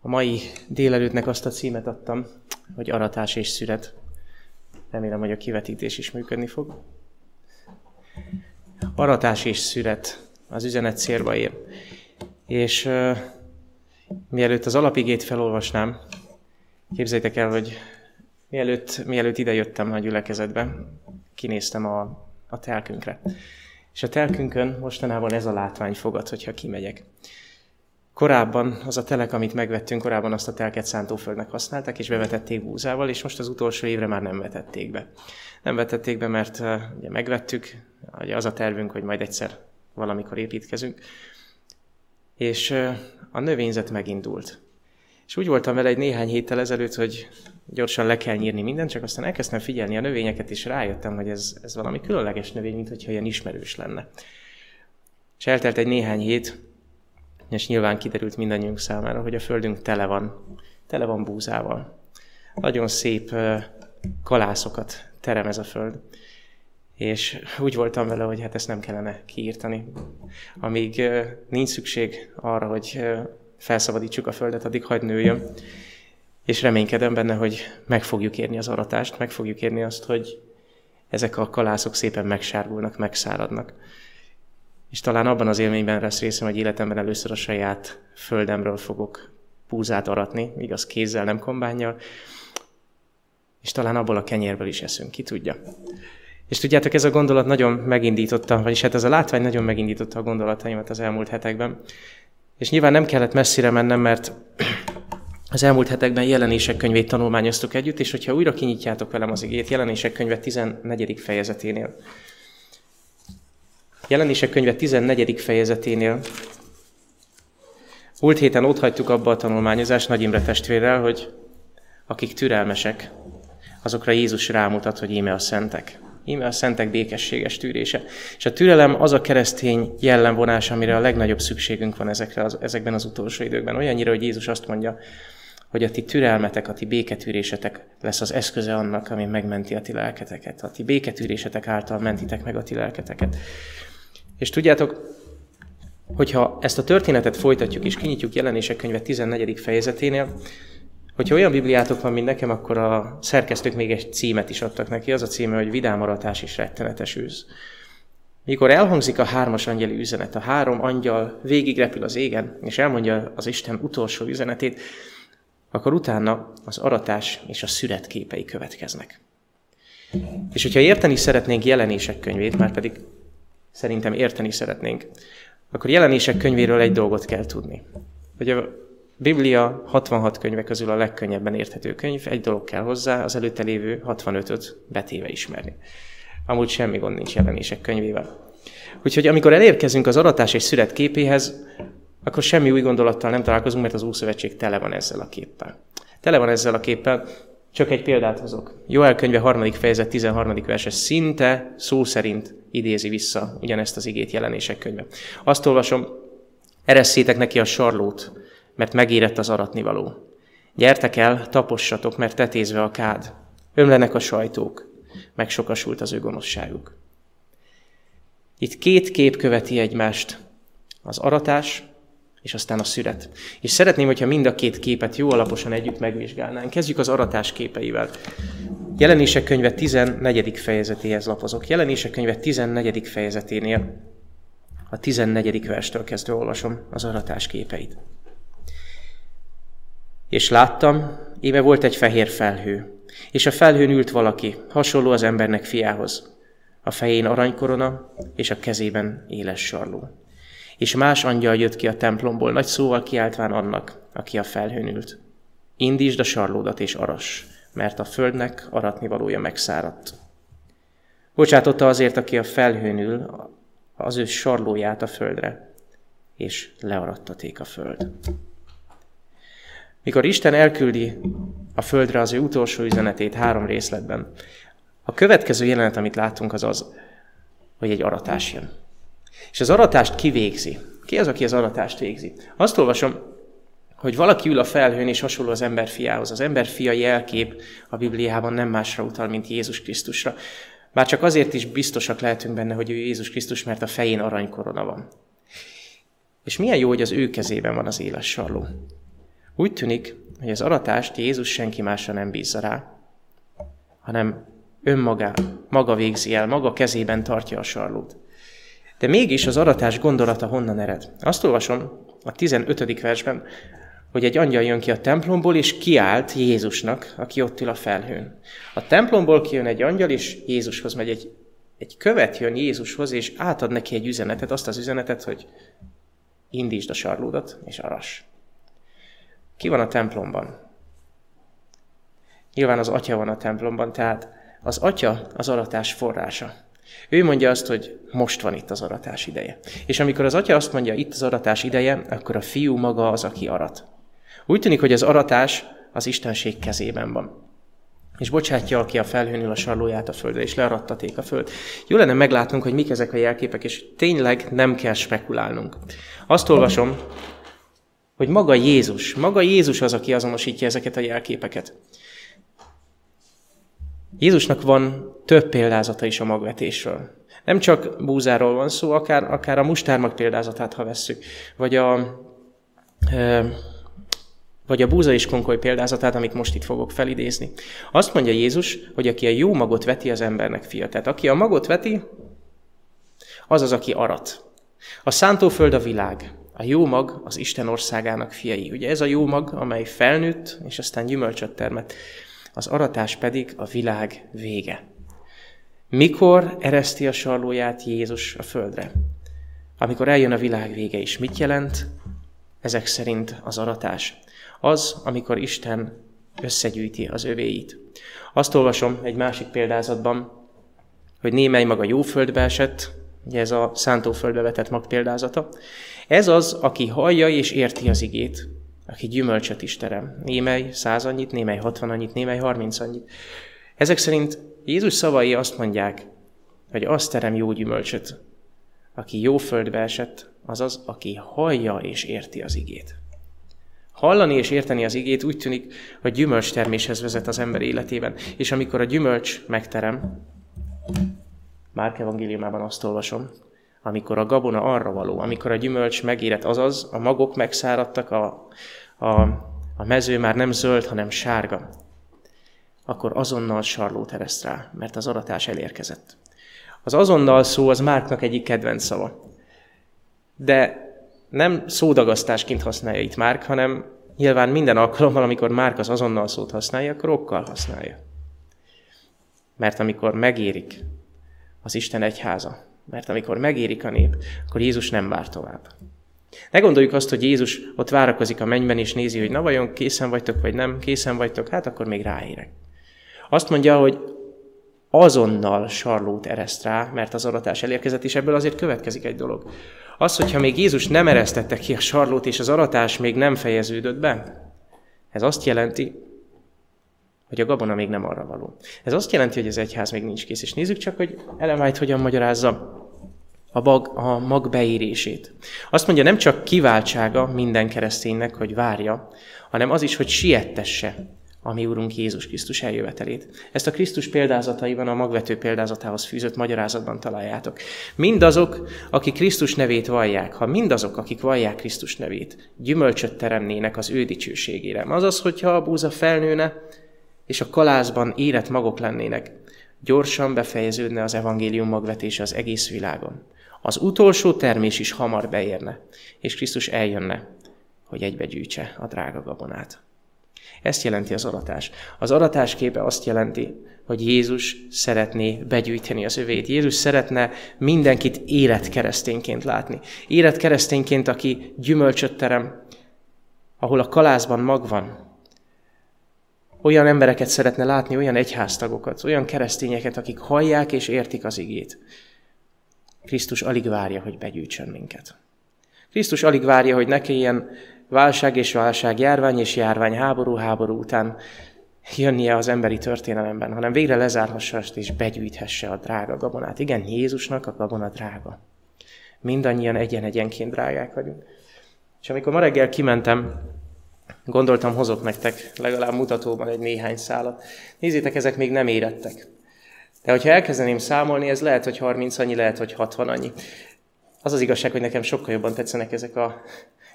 A mai délelőttnek azt a címet adtam, hogy aratás és szüret. Remélem, hogy a kivetítés is működni fog. Aratás és szüret az üzenet célba ér. És uh, mielőtt az alapigét felolvasnám, képzeljétek el, hogy mielőtt, mielőtt idejöttem a gyülekezetbe, kinéztem a, a telkünkre. És a telkünkön mostanában ez a látvány fogad, hogyha kimegyek. Korábban az a telek, amit megvettünk, korábban azt a telket szántóföldnek használták, és bevetették búzával, és most az utolsó évre már nem vetették be. Nem vetették be, mert ugye megvettük, ugye az a tervünk, hogy majd egyszer valamikor építkezünk, és a növényzet megindult. És úgy voltam vele egy néhány héttel ezelőtt, hogy gyorsan le kell nyírni mindent, csak aztán elkezdtem figyelni a növényeket, és rájöttem, hogy ez, ez valami különleges növény, mint hogyha ilyen ismerős lenne. És eltelt egy néhány hét, és nyilván kiderült mindannyiunk számára, hogy a földünk tele van, tele van búzával. Nagyon szép kalászokat terem ez a föld. És úgy voltam vele, hogy hát ezt nem kellene kiírtani. Amíg nincs szükség arra, hogy felszabadítsuk a földet, addig hagyd nőjön. És reménykedem benne, hogy meg fogjuk érni az aratást, meg fogjuk érni azt, hogy ezek a kalászok szépen megsárgulnak, megszáradnak. És talán abban az élményben lesz részem, hogy életemben először a saját földemről fogok púzát aratni, igaz kézzel, nem kombányjal, és talán abból a kenyérből is eszünk, ki tudja. És tudjátok, ez a gondolat nagyon megindította, vagyis hát ez a látvány nagyon megindította a gondolataimat az elmúlt hetekben. És nyilván nem kellett messzire mennem, mert az elmúlt hetekben jelenések könyvét tanulmányoztuk együtt, és hogyha újra kinyitjátok velem az igét, jelenések könyve 14. fejezeténél, Jelenések könyve 14. fejezeténél múlt héten ott hagytuk abba a tanulmányozást Nagy Imre testvérrel, hogy akik türelmesek, azokra Jézus rámutat, hogy íme a szentek. Íme a szentek békességes tűrése. És a türelem az a keresztény jellemvonás, amire a legnagyobb szükségünk van ezekre az, ezekben az utolsó időkben. Olyannyira, hogy Jézus azt mondja, hogy a ti türelmetek, a ti béketűrésetek lesz az eszköze annak, ami megmenti a ti lelketeket. A ti béketűrésetek által mentitek meg a ti lelketeket. És tudjátok, hogyha ezt a történetet folytatjuk és kinyitjuk jelenések könyve 14. fejezeténél, hogyha olyan bibliátok van, mint nekem, akkor a szerkesztők még egy címet is adtak neki, az a címe, hogy vidámaratás és rettenetes őz. Mikor elhangzik a hármas angyeli üzenet, a három angyal végigrepül az égen, és elmondja az Isten utolsó üzenetét, akkor utána az aratás és a szüret képei következnek. És hogyha érteni szeretnénk jelenések könyvét, már pedig szerintem érteni szeretnénk, akkor jelenések könyvéről egy dolgot kell tudni. Hogy a Biblia 66 könyve közül a legkönnyebben érthető könyv, egy dolog kell hozzá, az előtte lévő 65-öt betéve ismerni. Amúgy semmi gond nincs jelenések könyvével. Úgyhogy amikor elérkezünk az aratás és szület képéhez, akkor semmi új gondolattal nem találkozunk, mert az Ószövetség tele van ezzel a képpel. Tele van ezzel a képpel, csak egy példát hozok. Joel könyve 3. fejezet 13. verse szinte szó szerint idézi vissza ugyanezt az igét jelenések könyve. Azt olvasom, eresszétek neki a sarlót, mert megérett az aratnivaló. Gyertek el, tapossatok, mert tetézve a kád. Ömlenek a sajtók, megsokasult az ő gonoszságuk. Itt két kép követi egymást. Az aratás és aztán a szüret. És szeretném, hogyha mind a két képet jó alaposan együtt megvizsgálnánk. Kezdjük az aratás képeivel. Jelenések könyve 14. fejezetéhez lapozok. Jelenések könyve 14. fejezeténél a 14. verstől kezdve olvasom az aratás képeit. És láttam, éve volt egy fehér felhő, és a felhőn ült valaki, hasonló az embernek fiához. A fején aranykorona, és a kezében éles sarló. És más angyal jött ki a templomból, nagy szóval kiáltván annak, aki a felhőn ült. Indítsd a sarlódat és aras, mert a földnek aratni valója megszáradt. Bocsátotta azért, aki a felhőn ül, az ő sarlóját a földre, és learattaték a föld. Mikor Isten elküldi a földre az ő utolsó üzenetét három részletben, a következő jelenet, amit látunk, az az, hogy egy aratás jön. És az aratást kivégzi. Ki az, aki az aratást végzi? Azt olvasom, hogy valaki ül a felhőn, és hasonló az ember fiához. Az ember fia jelkép a Bibliában nem másra utal, mint Jézus Krisztusra. Bár csak azért is biztosak lehetünk benne, hogy ő Jézus Krisztus, mert a fején aranykorona van. És milyen jó, hogy az ő kezében van az éles sarló. Úgy tűnik, hogy az aratást Jézus senki másra nem bízza rá, hanem önmaga maga végzi el, maga kezében tartja a sarlót. De mégis az aratás gondolata honnan ered? Azt olvasom a 15. versben, hogy egy angyal jön ki a templomból, és kiált Jézusnak, aki ott ül a felhőn. A templomból kijön egy angyal, és Jézushoz megy egy, egy követ jön Jézushoz, és átad neki egy üzenetet, azt az üzenetet, hogy indítsd a sarlódat, és aras. Ki van a templomban? Nyilván az atya van a templomban, tehát az atya az aratás forrása. Ő mondja azt, hogy most van itt az aratás ideje. És amikor az atya azt mondja, itt az aratás ideje, akkor a fiú maga az, aki arat. Úgy tűnik, hogy az aratás az Istenség kezében van. És bocsátja ki a felhőnül a sarlóját a földre, és learattaték a föld. Jó lenne meglátnunk, hogy mik ezek a jelképek, és tényleg nem kell spekulálnunk. Azt olvasom, hogy maga Jézus, maga Jézus az, aki azonosítja ezeket a jelképeket. Jézusnak van több példázata is a magvetésről. Nem csak búzáról van szó, akár, akár a mustármag példázatát, ha vesszük, vagy a, vagy a búza és konkoly példázatát, amit most itt fogok felidézni. Azt mondja Jézus, hogy aki a jó magot veti, az embernek fia. Tehát aki a magot veti, az az, aki arat. A szántóföld a világ. A jó mag az Isten országának fiai. Ugye ez a jó mag, amely felnőtt, és aztán gyümölcsöt termett az aratás pedig a világ vége. Mikor ereszti a sarlóját Jézus a földre? Amikor eljön a világ vége is. Mit jelent? Ezek szerint az aratás. Az, amikor Isten összegyűjti az övéit. Azt olvasom egy másik példázatban, hogy némely maga jó földbe esett, ugye ez a szántóföldbe vetett mag példázata. Ez az, aki hallja és érti az igét, aki gyümölcsöt is terem. Némely száz annyit, némely hatvan annyit, némely harminc annyit. Ezek szerint Jézus szavai azt mondják, hogy azt terem jó gyümölcsöt, aki jó földbe esett, azaz, aki hallja és érti az igét. Hallani és érteni az igét úgy tűnik, hogy gyümölcs terméshez vezet az ember életében. És amikor a gyümölcs megterem, Márk evangéliumában azt olvasom, amikor a gabona arra való, amikor a gyümölcs megérett, azaz a magok megszáradtak, a, a, a mező már nem zöld, hanem sárga, akkor azonnal sarlót ereszt rá, mert az aratás elérkezett. Az azonnal szó az Márknak egyik kedvenc szava. De nem szódagasztásként használja itt Márk, hanem nyilván minden alkalommal, amikor Márk az azonnal szót használja, akkor okkal használja. Mert amikor megérik az Isten egyháza, mert amikor megérik a nép, akkor Jézus nem vár tovább. Ne gondoljuk azt, hogy Jézus ott várakozik a mennyben, és nézi, hogy na vajon készen vagytok, vagy nem, készen vagytok, hát akkor még ráérek. Azt mondja, hogy azonnal sarlót ereszt rá, mert az aratás elérkezett, és ebből azért következik egy dolog. Az, hogyha még Jézus nem eresztette ki a sarlót, és az aratás még nem fejeződött be, ez azt jelenti, hogy a gabona még nem arra való. Ez azt jelenti, hogy az egyház még nincs kész. És nézzük csak, hogy Ellen hogyan magyarázza a mag, a mag beérését. Azt mondja, nem csak kiváltsága minden kereszténynek, hogy várja, hanem az is, hogy siettesse a mi Úrunk Jézus Krisztus eljövetelét. Ezt a Krisztus példázataiban, a magvető példázatához fűzött magyarázatban találjátok. Mindazok, akik Krisztus nevét vallják, ha mindazok, akik vallják Krisztus nevét, gyümölcsöt teremnének az ő dicsőségére. Azaz, hogyha a búza felnőne, és a kalászban érett magok lennének, gyorsan befejeződne az evangélium magvetése az egész világon. Az utolsó termés is hamar beérne, és Krisztus eljönne, hogy egybegyűjtse a drága gabonát. Ezt jelenti az aratás. Az aratás képe azt jelenti, hogy Jézus szeretné begyűjteni az övét. Jézus szeretne mindenkit életkeresztényként látni. Életkeresztényként, aki gyümölcsöt terem, ahol a kalászban mag van. Olyan embereket szeretne látni, olyan egyháztagokat, olyan keresztényeket, akik hallják és értik az igét. Krisztus alig várja, hogy begyűjtsön minket. Krisztus alig várja, hogy ne kelljen válság és válság, járvány és járvány, háború, háború után jönnie az emberi történelemben, hanem végre lezárhassa ezt és begyűjthesse a drága gabonát. Igen, Jézusnak a gabona drága. Mindannyian egyen-egyenként drágák vagyunk. És amikor ma reggel kimentem, gondoltam, hozok nektek legalább mutatóban egy néhány szálat. Nézzétek, ezek még nem érettek. De hogyha elkezdeném számolni, ez lehet, hogy 30 annyi, lehet, hogy 60 annyi. Az az igazság, hogy nekem sokkal jobban tetszenek ezek a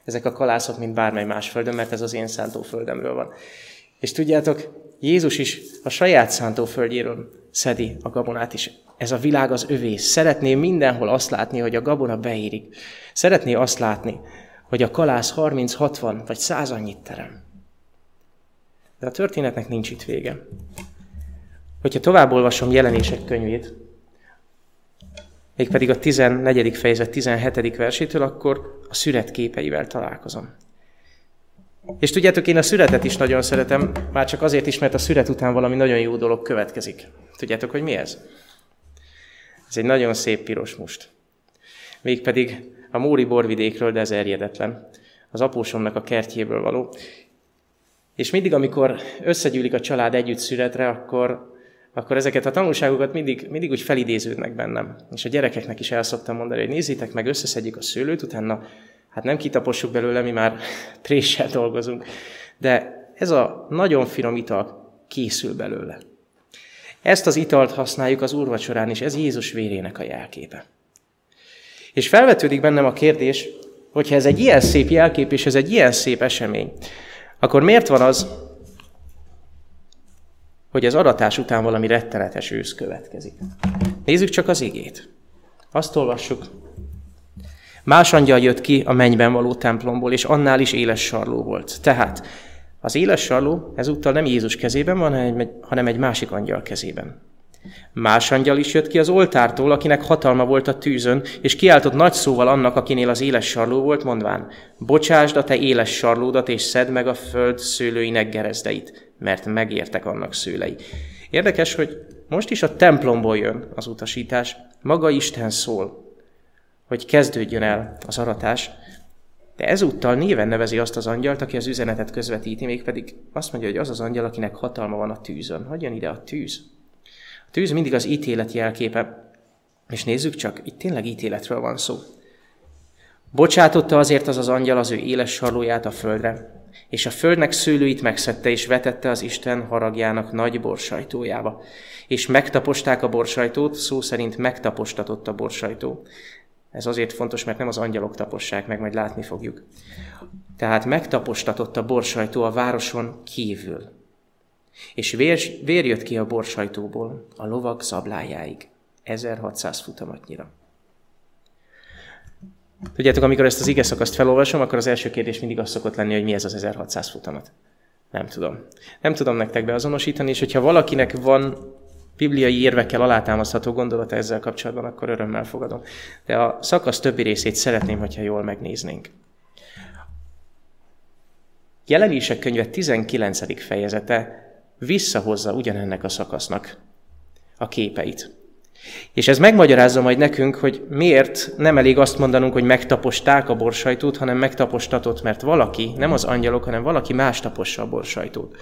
ezek a kalászok, mint bármely más földön, mert ez az én szántóföldemről van. És tudjátok, Jézus is a saját szántóföldjéről szedi a gabonát is. Ez a világ az övé. Szeretné mindenhol azt látni, hogy a gabona beérik. Szeretné azt látni, hogy a kalász 30-60 vagy 100 annyit terem. De a történetnek nincs itt vége. Hogyha tovább olvasom jelenések könyvét, mégpedig a 14. fejezet 17. versétől, akkor a szüret képeivel találkozom. És tudjátok, én a szüretet is nagyon szeretem, már csak azért is, mert a szüret után valami nagyon jó dolog következik. Tudjátok, hogy mi ez? Ez egy nagyon szép piros must. Mégpedig a Móri borvidékről, de ez erjedetlen. Az apósomnak a kertjéből való. És mindig, amikor összegyűlik a család együtt születre, akkor, akkor ezeket a tanulságokat mindig, mindig úgy felidéződnek bennem. És a gyerekeknek is el szoktam mondani, hogy nézzétek meg, összeszedjük a szőlőt, utána hát nem kitapossuk belőle, mi már tréssel dolgozunk. De ez a nagyon finom ital készül belőle. Ezt az italt használjuk az úrvacsorán is, ez Jézus vérének a jelképe. És felvetődik bennem a kérdés, hogyha ez egy ilyen szép jelkép, és ez egy ilyen szép esemény, akkor miért van az, hogy az adatás után valami rettenetes ősz következik? Nézzük csak az igét. Azt olvassuk. Más angyal jött ki a mennyben való templomból, és annál is éles sarló volt. Tehát az éles sarló ezúttal nem Jézus kezében van, hanem egy másik angyal kezében. Más angyal is jött ki az oltártól, akinek hatalma volt a tűzön, és kiáltott nagy szóval annak, akinél az éles sarló volt, mondván, bocsásd a te éles sarlódat, és szed meg a föld szőlőinek gerezdeit, mert megértek annak szőlei. Érdekes, hogy most is a templomból jön az utasítás, maga Isten szól, hogy kezdődjön el az aratás, de ezúttal néven nevezi azt az angyalt, aki az üzenetet közvetíti, mégpedig azt mondja, hogy az az angyal, akinek hatalma van a tűzön. Hagyjon ide a tűz. A tűz mindig az ítélet jelképe. És nézzük csak, itt tényleg ítéletről van szó. Bocsátotta azért az az angyal az ő éles sarlóját a földre, és a földnek szőlőit megszedte, és vetette az Isten haragjának nagy borsajtójába. És megtaposták a borsajtót, szó szerint megtapostatott a borsajtó. Ez azért fontos, mert nem az angyalok tapossák meg, majd látni fogjuk. Tehát megtapostatott a borsajtó a városon kívül. És vér, vér jött ki a borsajtóból a lovak szablájáig. 1600 futamatnyira. Tudjátok, amikor ezt az ige szakaszt felolvasom, akkor az első kérdés mindig az szokott lenni, hogy mi ez az 1600 futamat. Nem tudom. Nem tudom nektek beazonosítani, és hogyha valakinek van bibliai érvekkel alátámasztható gondolata ezzel kapcsolatban, akkor örömmel fogadom. De a szakasz többi részét szeretném, hogyha jól megnéznénk. Jelenések könyve 19. fejezete visszahozza ugyanennek a szakasznak a képeit. És ez megmagyarázza majd nekünk, hogy miért nem elég azt mondanunk, hogy megtaposták a borsajtót, hanem megtapostatott, mert valaki, nem az angyalok, hanem valaki más tapossa a borsajtót.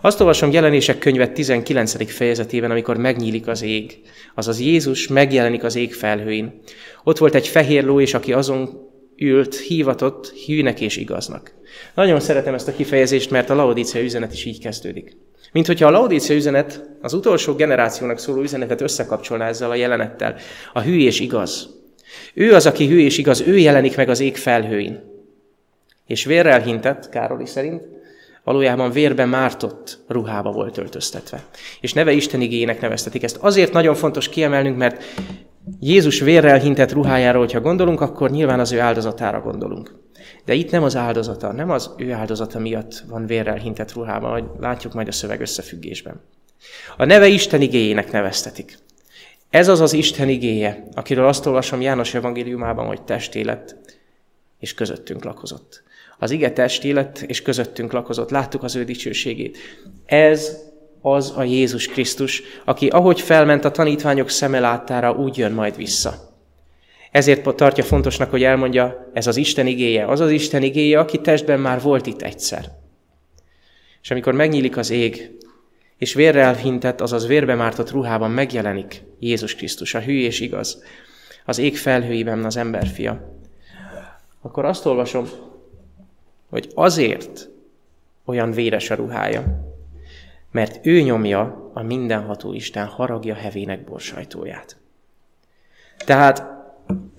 Azt olvasom jelenések könyvet 19. fejezetében, amikor megnyílik az ég. Azaz Jézus megjelenik az ég felhőin. Ott volt egy fehér ló, és aki azon ült, hívatott hűnek és igaznak. Nagyon szeretem ezt a kifejezést, mert a Laodícia üzenet is így kezdődik. Mint hogyha a Laodícia üzenet, az utolsó generációnak szóló üzenetet összekapcsolná ezzel a jelenettel. A hű és igaz. Ő az, aki hű és igaz, ő jelenik meg az ég felhőin. És vérrel hintett, Károli szerint, valójában vérbe mártott ruhába volt öltöztetve. És neve Isten igényének neveztetik ezt. Azért nagyon fontos kiemelnünk, mert Jézus vérrel hintett ruhájára, hogyha gondolunk, akkor nyilván az ő áldozatára gondolunk. De itt nem az áldozata, nem az ő áldozata miatt van vérrel hintett ruhában, hogy látjuk majd a szöveg összefüggésben. A neve Isten igényének neveztetik. Ez az az Isten igéje, akiről azt olvasom János evangéliumában, hogy testé lett, és közöttünk lakozott. Az ige testi lett, és közöttünk lakozott. Láttuk az ő dicsőségét. Ez az a Jézus Krisztus, aki ahogy felment a tanítványok szemelátára, úgy jön majd vissza. Ezért tartja fontosnak, hogy elmondja, ez az Isten igéje, az az Isten igéje, aki testben már volt itt egyszer. És amikor megnyílik az ég, és vérrel hintett, azaz vérbe mártott ruhában megjelenik Jézus Krisztus, a hű és igaz, az ég felhőiben az emberfia, akkor azt olvasom, hogy azért olyan véres a ruhája, mert ő nyomja a mindenható Isten haragja hevének borsajtóját. Tehát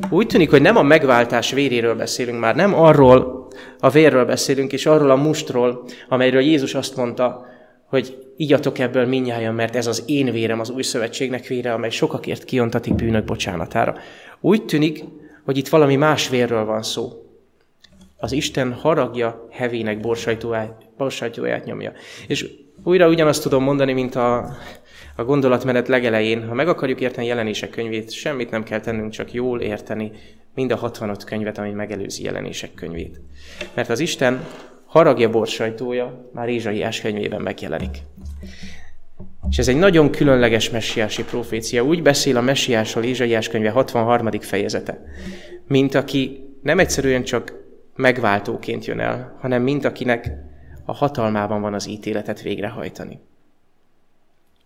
úgy tűnik, hogy nem a megváltás véréről beszélünk már, nem arról, a vérről beszélünk, és arról a mustról, amelyről Jézus azt mondta, hogy igyatok ebből minnyáján, mert ez az én vérem, az új szövetségnek vére, amely sokakért kiontatik bűnök bocsánatára. Úgy tűnik, hogy itt valami más vérről van szó. Az Isten haragja hevének borsajtóját nyomja. És újra ugyanazt tudom mondani, mint a, a gondolatmenet legelején. Ha meg akarjuk érteni jelenések könyvét, semmit nem kell tennünk, csak jól érteni mind a 65 könyvet, ami megelőzi jelenések könyvét. Mert az Isten haragja borsajtója már Ézsaiás könyvében megjelenik. És ez egy nagyon különleges messiási profécia. Úgy beszél a messiásról Ézsaiás könyve 63. fejezete, mint aki nem egyszerűen csak megváltóként jön el, hanem mint akinek a hatalmában van az ítéletet végrehajtani.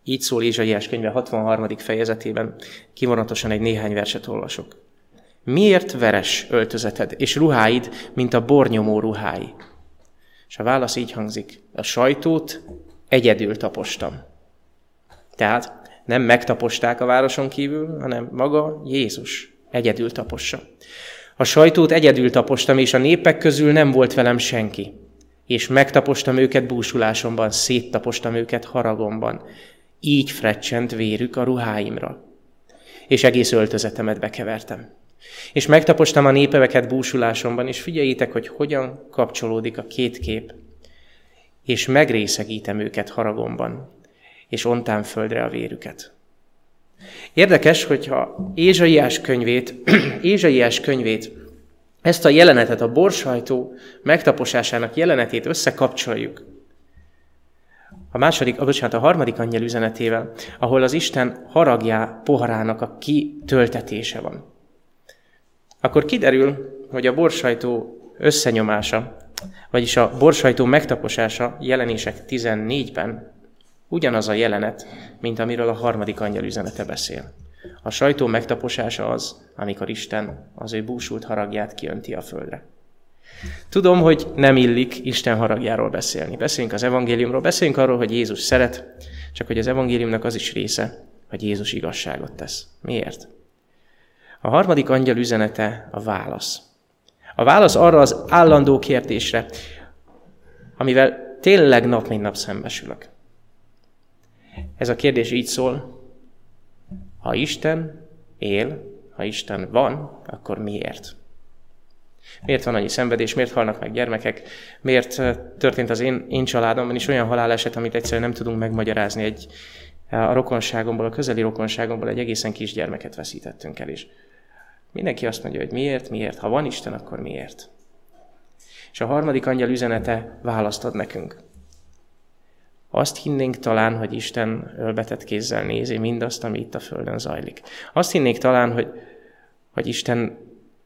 Így szól Ézsaiás könyve 63. fejezetében, kivonatosan egy néhány verset olvasok. Miért veres öltözeted, és ruháid, mint a bornyomó ruhái? És a válasz így hangzik. A sajtót egyedül tapostam. Tehát nem megtaposták a városon kívül, hanem maga Jézus egyedül tapossa. A sajtót egyedül tapostam, és a népek közül nem volt velem senki. És megtapostam őket búsulásomban, széttapostam őket haragomban. Így frecsent vérük a ruháimra. És egész öltözetemet bekevertem. És megtapostam a népeveket búsulásomban, és figyeljétek, hogy hogyan kapcsolódik a két kép. És megrészegítem őket haragomban, és ontám földre a vérüket. Érdekes, hogyha Ézsaiás könyvét, Ézsaiás könyvét, ezt a jelenetet, a borsajtó megtaposásának jelenetét összekapcsoljuk. A második, a, bocsánat, a harmadik angyel üzenetével, ahol az Isten haragjá poharának a kitöltetése van akkor kiderül, hogy a borsajtó összenyomása, vagyis a borsajtó megtaposása jelenések 14-ben ugyanaz a jelenet, mint amiről a harmadik angyal üzenete beszél. A sajtó megtaposása az, amikor Isten az ő búsult haragját kiönti a földre. Tudom, hogy nem illik Isten haragjáról beszélni. Beszéljünk az evangéliumról, beszéljünk arról, hogy Jézus szeret, csak hogy az evangéliumnak az is része, hogy Jézus igazságot tesz. Miért? A harmadik angyal üzenete a válasz. A válasz arra az állandó kérdésre, amivel tényleg nap mint nap szembesülök. Ez a kérdés így szól, ha Isten él, ha Isten van, akkor miért? Miért van annyi szenvedés, miért halnak meg gyermekek, miért történt az én, én családomban is olyan haláleset, amit egyszerűen nem tudunk megmagyarázni. Egy, a rokonságomból, a közeli rokonságomból egy egészen kis gyermeket veszítettünk el is. Mindenki azt mondja, hogy miért, miért. Ha van Isten, akkor miért? És a harmadik angyal üzenete választ ad nekünk. Azt hinnénk talán, hogy Isten ölbetett kézzel nézi mindazt, ami itt a Földön zajlik. Azt hinnénk talán, hogy, hogy Isten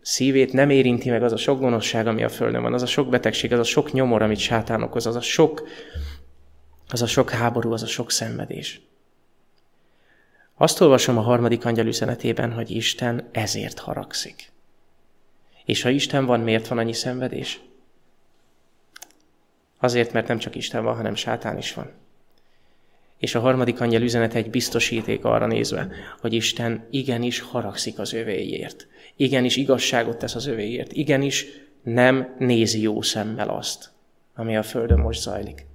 szívét nem érinti meg az a sok gonoszság, ami a Földön van, az a sok betegség, az a sok nyomor, amit sátán okoz, az a sok, az a sok háború, az a sok szenvedés. Azt olvasom a harmadik angyal üzenetében, hogy Isten ezért haragszik. És ha Isten van, miért van annyi szenvedés? Azért, mert nem csak Isten van, hanem sátán is van. És a harmadik angyal üzenete egy biztosíték arra nézve, hogy Isten igenis haragszik az övéért. Igenis igazságot tesz az övéért. Igenis nem nézi jó szemmel azt, ami a Földön most zajlik.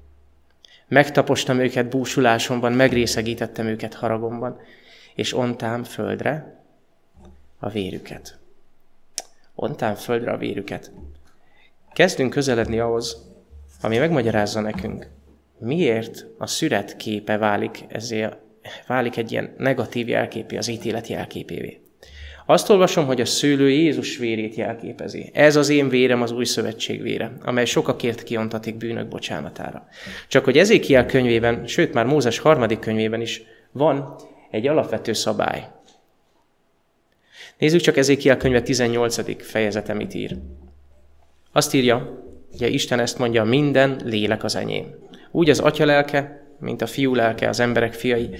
Megtapostam őket búsulásomban, megrészegítettem őket haragomban, és ontám földre a vérüket. Ontám földre a vérüket. Kezdünk közeledni ahhoz, ami megmagyarázza nekünk, miért a szüret képe válik, ezért válik egy ilyen negatív jelképé, az ítélet jelképévé. Azt olvasom, hogy a szőlő Jézus vérét jelképezi. Ez az én vérem, az új szövetség vére, amely sokakért kiontatik bűnök bocsánatára. Csak hogy Ezékiel könyvében, sőt már Mózes harmadik könyvében is van egy alapvető szabály. Nézzük csak Ezékiel könyve 18. fejezete mit ír. Azt írja, ugye Isten ezt mondja, minden lélek az enyém. Úgy az atya lelke, mint a fiú lelke, az emberek fiai,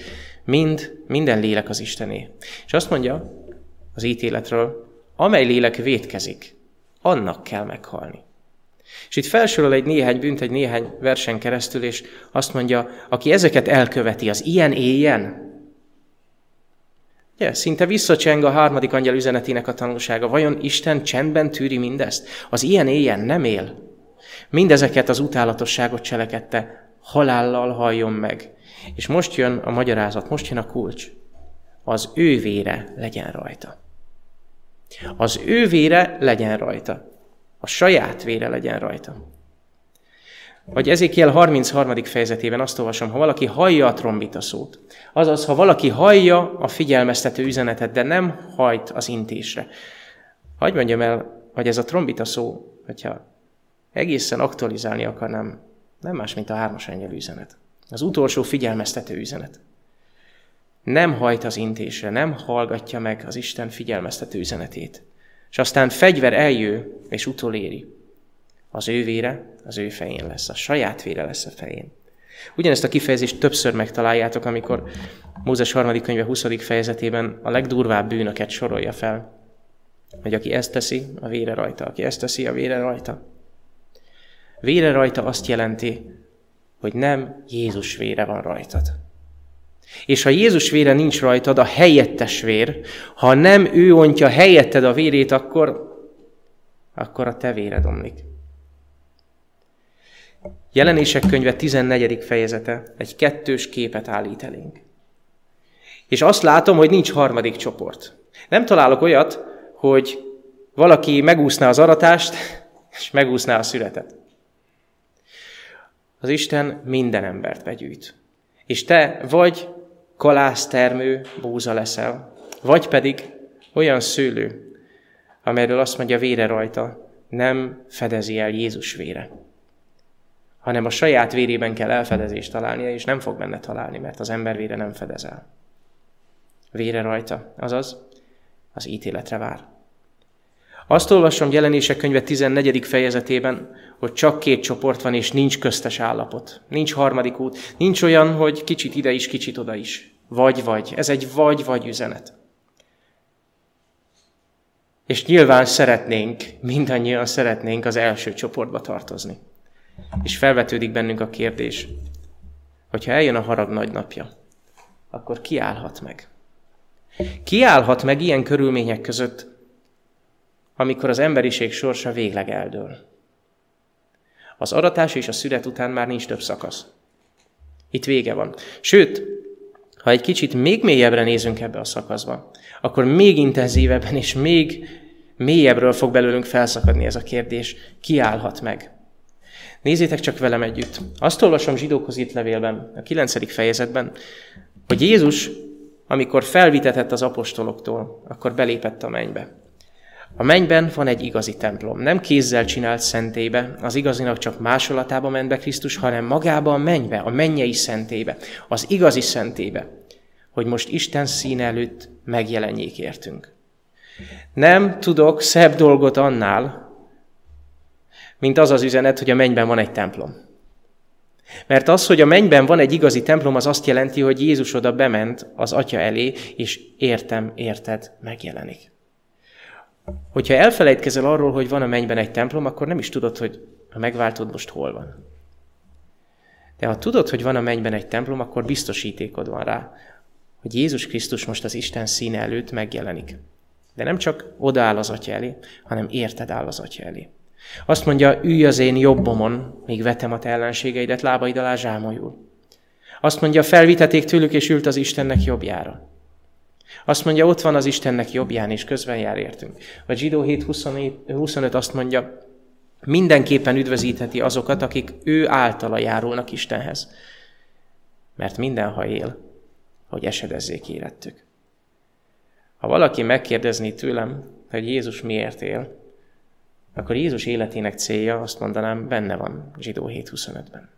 mind, minden lélek az Istené. És azt mondja, az ítéletről, amely lélek vétkezik, annak kell meghalni. És itt felsorol egy néhány bűnt, egy néhány versen keresztül, és azt mondja, aki ezeket elköveti, az ilyen éljen. Ja, szinte visszacseng a harmadik angyal üzenetének a tanulsága. Vajon Isten csendben tűri mindezt? Az ilyen éjjel nem él. Mindezeket az utálatosságot cselekedte, halállal halljon meg. És most jön a magyarázat, most jön a kulcs. Az ő vére legyen rajta. Az ő vére legyen rajta. A saját vére legyen rajta. Vagy Ezékiel 33. fejezetében azt olvasom, ha valaki hallja a trombita szót, azaz, ha valaki hallja a figyelmeztető üzenetet, de nem hajt az intésre. Hagy mondjam el, hogy ez a trombita szó, hogyha egészen aktualizálni akarnám, nem más, mint a hármas angyal üzenet. Az utolsó figyelmeztető üzenet. Nem hajt az intésre, nem hallgatja meg az Isten figyelmeztető üzenetét. És aztán fegyver eljő, és utoléri. Az ő vére az ő fején lesz, a saját vére lesz a fején. Ugyanezt a kifejezést többször megtaláljátok, amikor Mózes harmadik könyve 20. fejezetében a legdurvább bűnöket sorolja fel. Hogy aki ezt teszi, a vére rajta. Aki ezt teszi, a vére rajta. Vére rajta azt jelenti, hogy nem Jézus vére van rajtad. És ha Jézus vére nincs rajtad, a helyettes vér, ha nem ő ontja helyetted a vérét, akkor, akkor a te véred omlik. Jelenések könyve 14. fejezete egy kettős képet állít elénk. És azt látom, hogy nincs harmadik csoport. Nem találok olyat, hogy valaki megúszná az aratást, és megúszná a születet. Az Isten minden embert begyűjt. És te vagy kalásztermő búza leszel, vagy pedig olyan szőlő, amelyről azt mondja vére rajta, nem fedezi el Jézus vére hanem a saját vérében kell elfedezést találnia, és nem fog benne találni, mert az ember vére nem fedez el. Vére rajta, azaz az ítéletre vár. Azt olvasom jelenések könyve 14. fejezetében, hogy csak két csoport van, és nincs köztes állapot. Nincs harmadik út. Nincs olyan, hogy kicsit ide is, kicsit oda is. Vagy-vagy. Ez egy vagy-vagy üzenet. És nyilván szeretnénk, mindannyian szeretnénk az első csoportba tartozni. És felvetődik bennünk a kérdés, hogyha eljön a harag nagy napja, akkor ki állhat meg? Ki állhat meg ilyen körülmények között, amikor az emberiség sorsa végleg eldől? Az aratás és a szület után már nincs több szakasz. Itt vége van. Sőt, ha egy kicsit még mélyebbre nézünk ebbe a szakaszba, akkor még intenzívebben és még mélyebbről fog belőlünk felszakadni ez a kérdés, ki állhat meg. Nézzétek csak velem együtt. Azt olvasom zsidókhoz itt levélben, a 9. fejezetben, hogy Jézus, amikor felvitetett az apostoloktól, akkor belépett a mennybe. A mennyben van egy igazi templom. Nem kézzel csinált szentébe, az igazinak csak másolatába ment be Krisztus, hanem magába a mennybe, a mennyei szentébe, az igazi szentébe, hogy most Isten színe előtt megjelenjék értünk. Nem tudok szebb dolgot annál, mint az az üzenet, hogy a mennyben van egy templom. Mert az, hogy a mennyben van egy igazi templom, az azt jelenti, hogy Jézus oda bement az Atya elé, és értem, érted, megjelenik. Hogyha elfelejtkezel arról, hogy van a mennyben egy templom, akkor nem is tudod, hogy a megváltod most hol van. De ha tudod, hogy van a mennyben egy templom, akkor biztosítékod van rá, hogy Jézus Krisztus most az Isten színe előtt megjelenik. De nem csak odaáll az Atya elé, hanem érted áll az Atya elé. Azt mondja, ülj az én jobbomon, míg vetem a te ellenségeidet lábaid alá zsámolyul. Azt mondja, felviteték tőlük, és ült az Istennek jobbjára. Azt mondja, ott van az Istennek jobbján, és közben jár értünk. A Zsidó 7, 25 azt mondja, mindenképpen üdvözítheti azokat, akik ő általa járulnak Istenhez. Mert minden, ha él, hogy esedezzék érettük. Ha valaki megkérdezné tőlem, hogy Jézus miért él, akkor Jézus életének célja, azt mondanám, benne van zsidó 7.25-ben.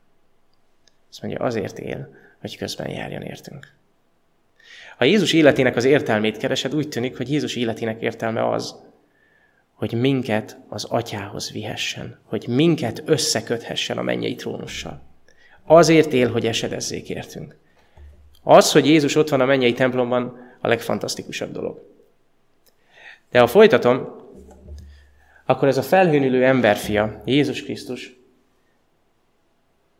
Azt mondja, azért él, hogy közben járjon értünk. Ha Jézus életének az értelmét keresed, úgy tűnik, hogy Jézus életének értelme az, hogy minket az atyához vihessen, hogy minket összeköthessen a mennyei trónussal. Azért él, hogy esedezzék értünk. Az, hogy Jézus ott van a mennyei templomban, a legfantasztikusabb dolog. De ha folytatom, akkor ez a felhőnülő emberfia, Jézus Krisztus,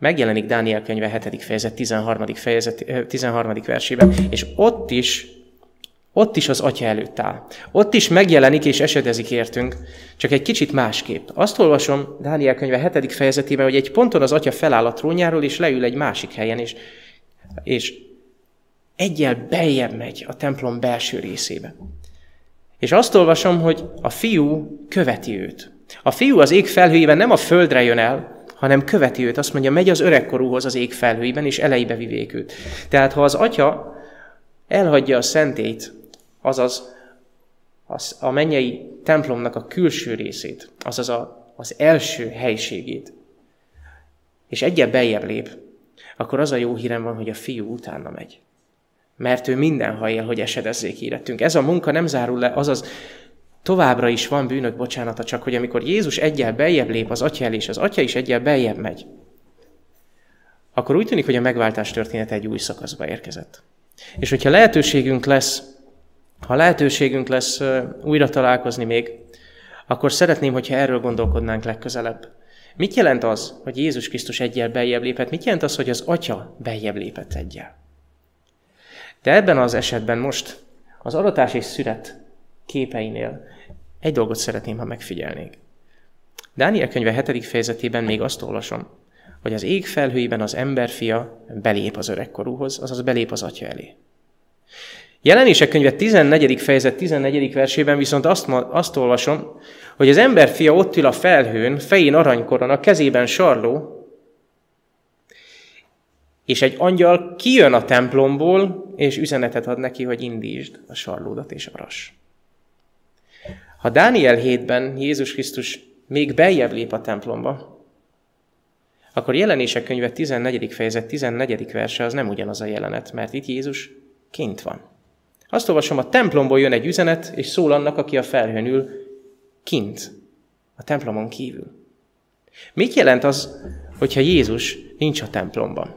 megjelenik Dániel könyve 7. fejezet 13. fejezet 13. versében, és ott is ott is az Atya előtt áll. Ott is megjelenik és esedezik értünk, csak egy kicsit másképp. Azt olvasom Dániel könyve 7. fejezetében, hogy egy ponton az Atya feláll a trónjáról, és leül egy másik helyen, és, és egyel beljebb megy a templom belső részébe. És azt olvasom, hogy a fiú követi őt. A fiú az ég felhőjében nem a földre jön el, hanem követi őt. Azt mondja, megy az öregkorúhoz az ég felhőiben, és elejébe vivék őt. Tehát ha az atya elhagyja a szentét, azaz az, a mennyei templomnak a külső részét, azaz a, az első helységét, és egyet beljebb lép, akkor az a jó hírem van, hogy a fiú utána megy. Mert ő mindenha él, hogy esedezzék érettünk. Ez a munka nem zárul le, azaz továbbra is van bűnök bocsánata, csak hogy amikor Jézus egyel beljebb lép az atya el, és az atya is egyel beljebb megy, akkor úgy tűnik, hogy a megváltás története egy új szakaszba érkezett. És hogyha lehetőségünk lesz, ha lehetőségünk lesz újra találkozni még, akkor szeretném, hogyha erről gondolkodnánk legközelebb. Mit jelent az, hogy Jézus Krisztus egyel beljebb lépett? Mit jelent az, hogy az Atya beljebb lépett egyel? De ebben az esetben most az aratás és szüret képeinél egy dolgot szeretném, ha megfigyelnék. Dániel könyve 7. fejezetében még azt olvasom, hogy az ég felhőiben az emberfia belép az öregkorúhoz, azaz belép az atya elé. Jelenések könyve 14. fejezet 14. versében viszont azt, azt olvasom, hogy az emberfia ott ül a felhőn, fején aranykorona, kezében sarló, és egy angyal kijön a templomból, és üzenetet ad neki, hogy indítsd a sarlódat és aras. Ha Dániel 7-ben Jézus Krisztus még beljebb lép a templomba, akkor jelenések könyve 14. fejezet 14. verse az nem ugyanaz a jelenet, mert itt Jézus kint van. Azt olvasom, a templomból jön egy üzenet, és szól annak, aki a felhőn ül, kint, a templomon kívül. Mit jelent az, hogyha Jézus nincs a templomban?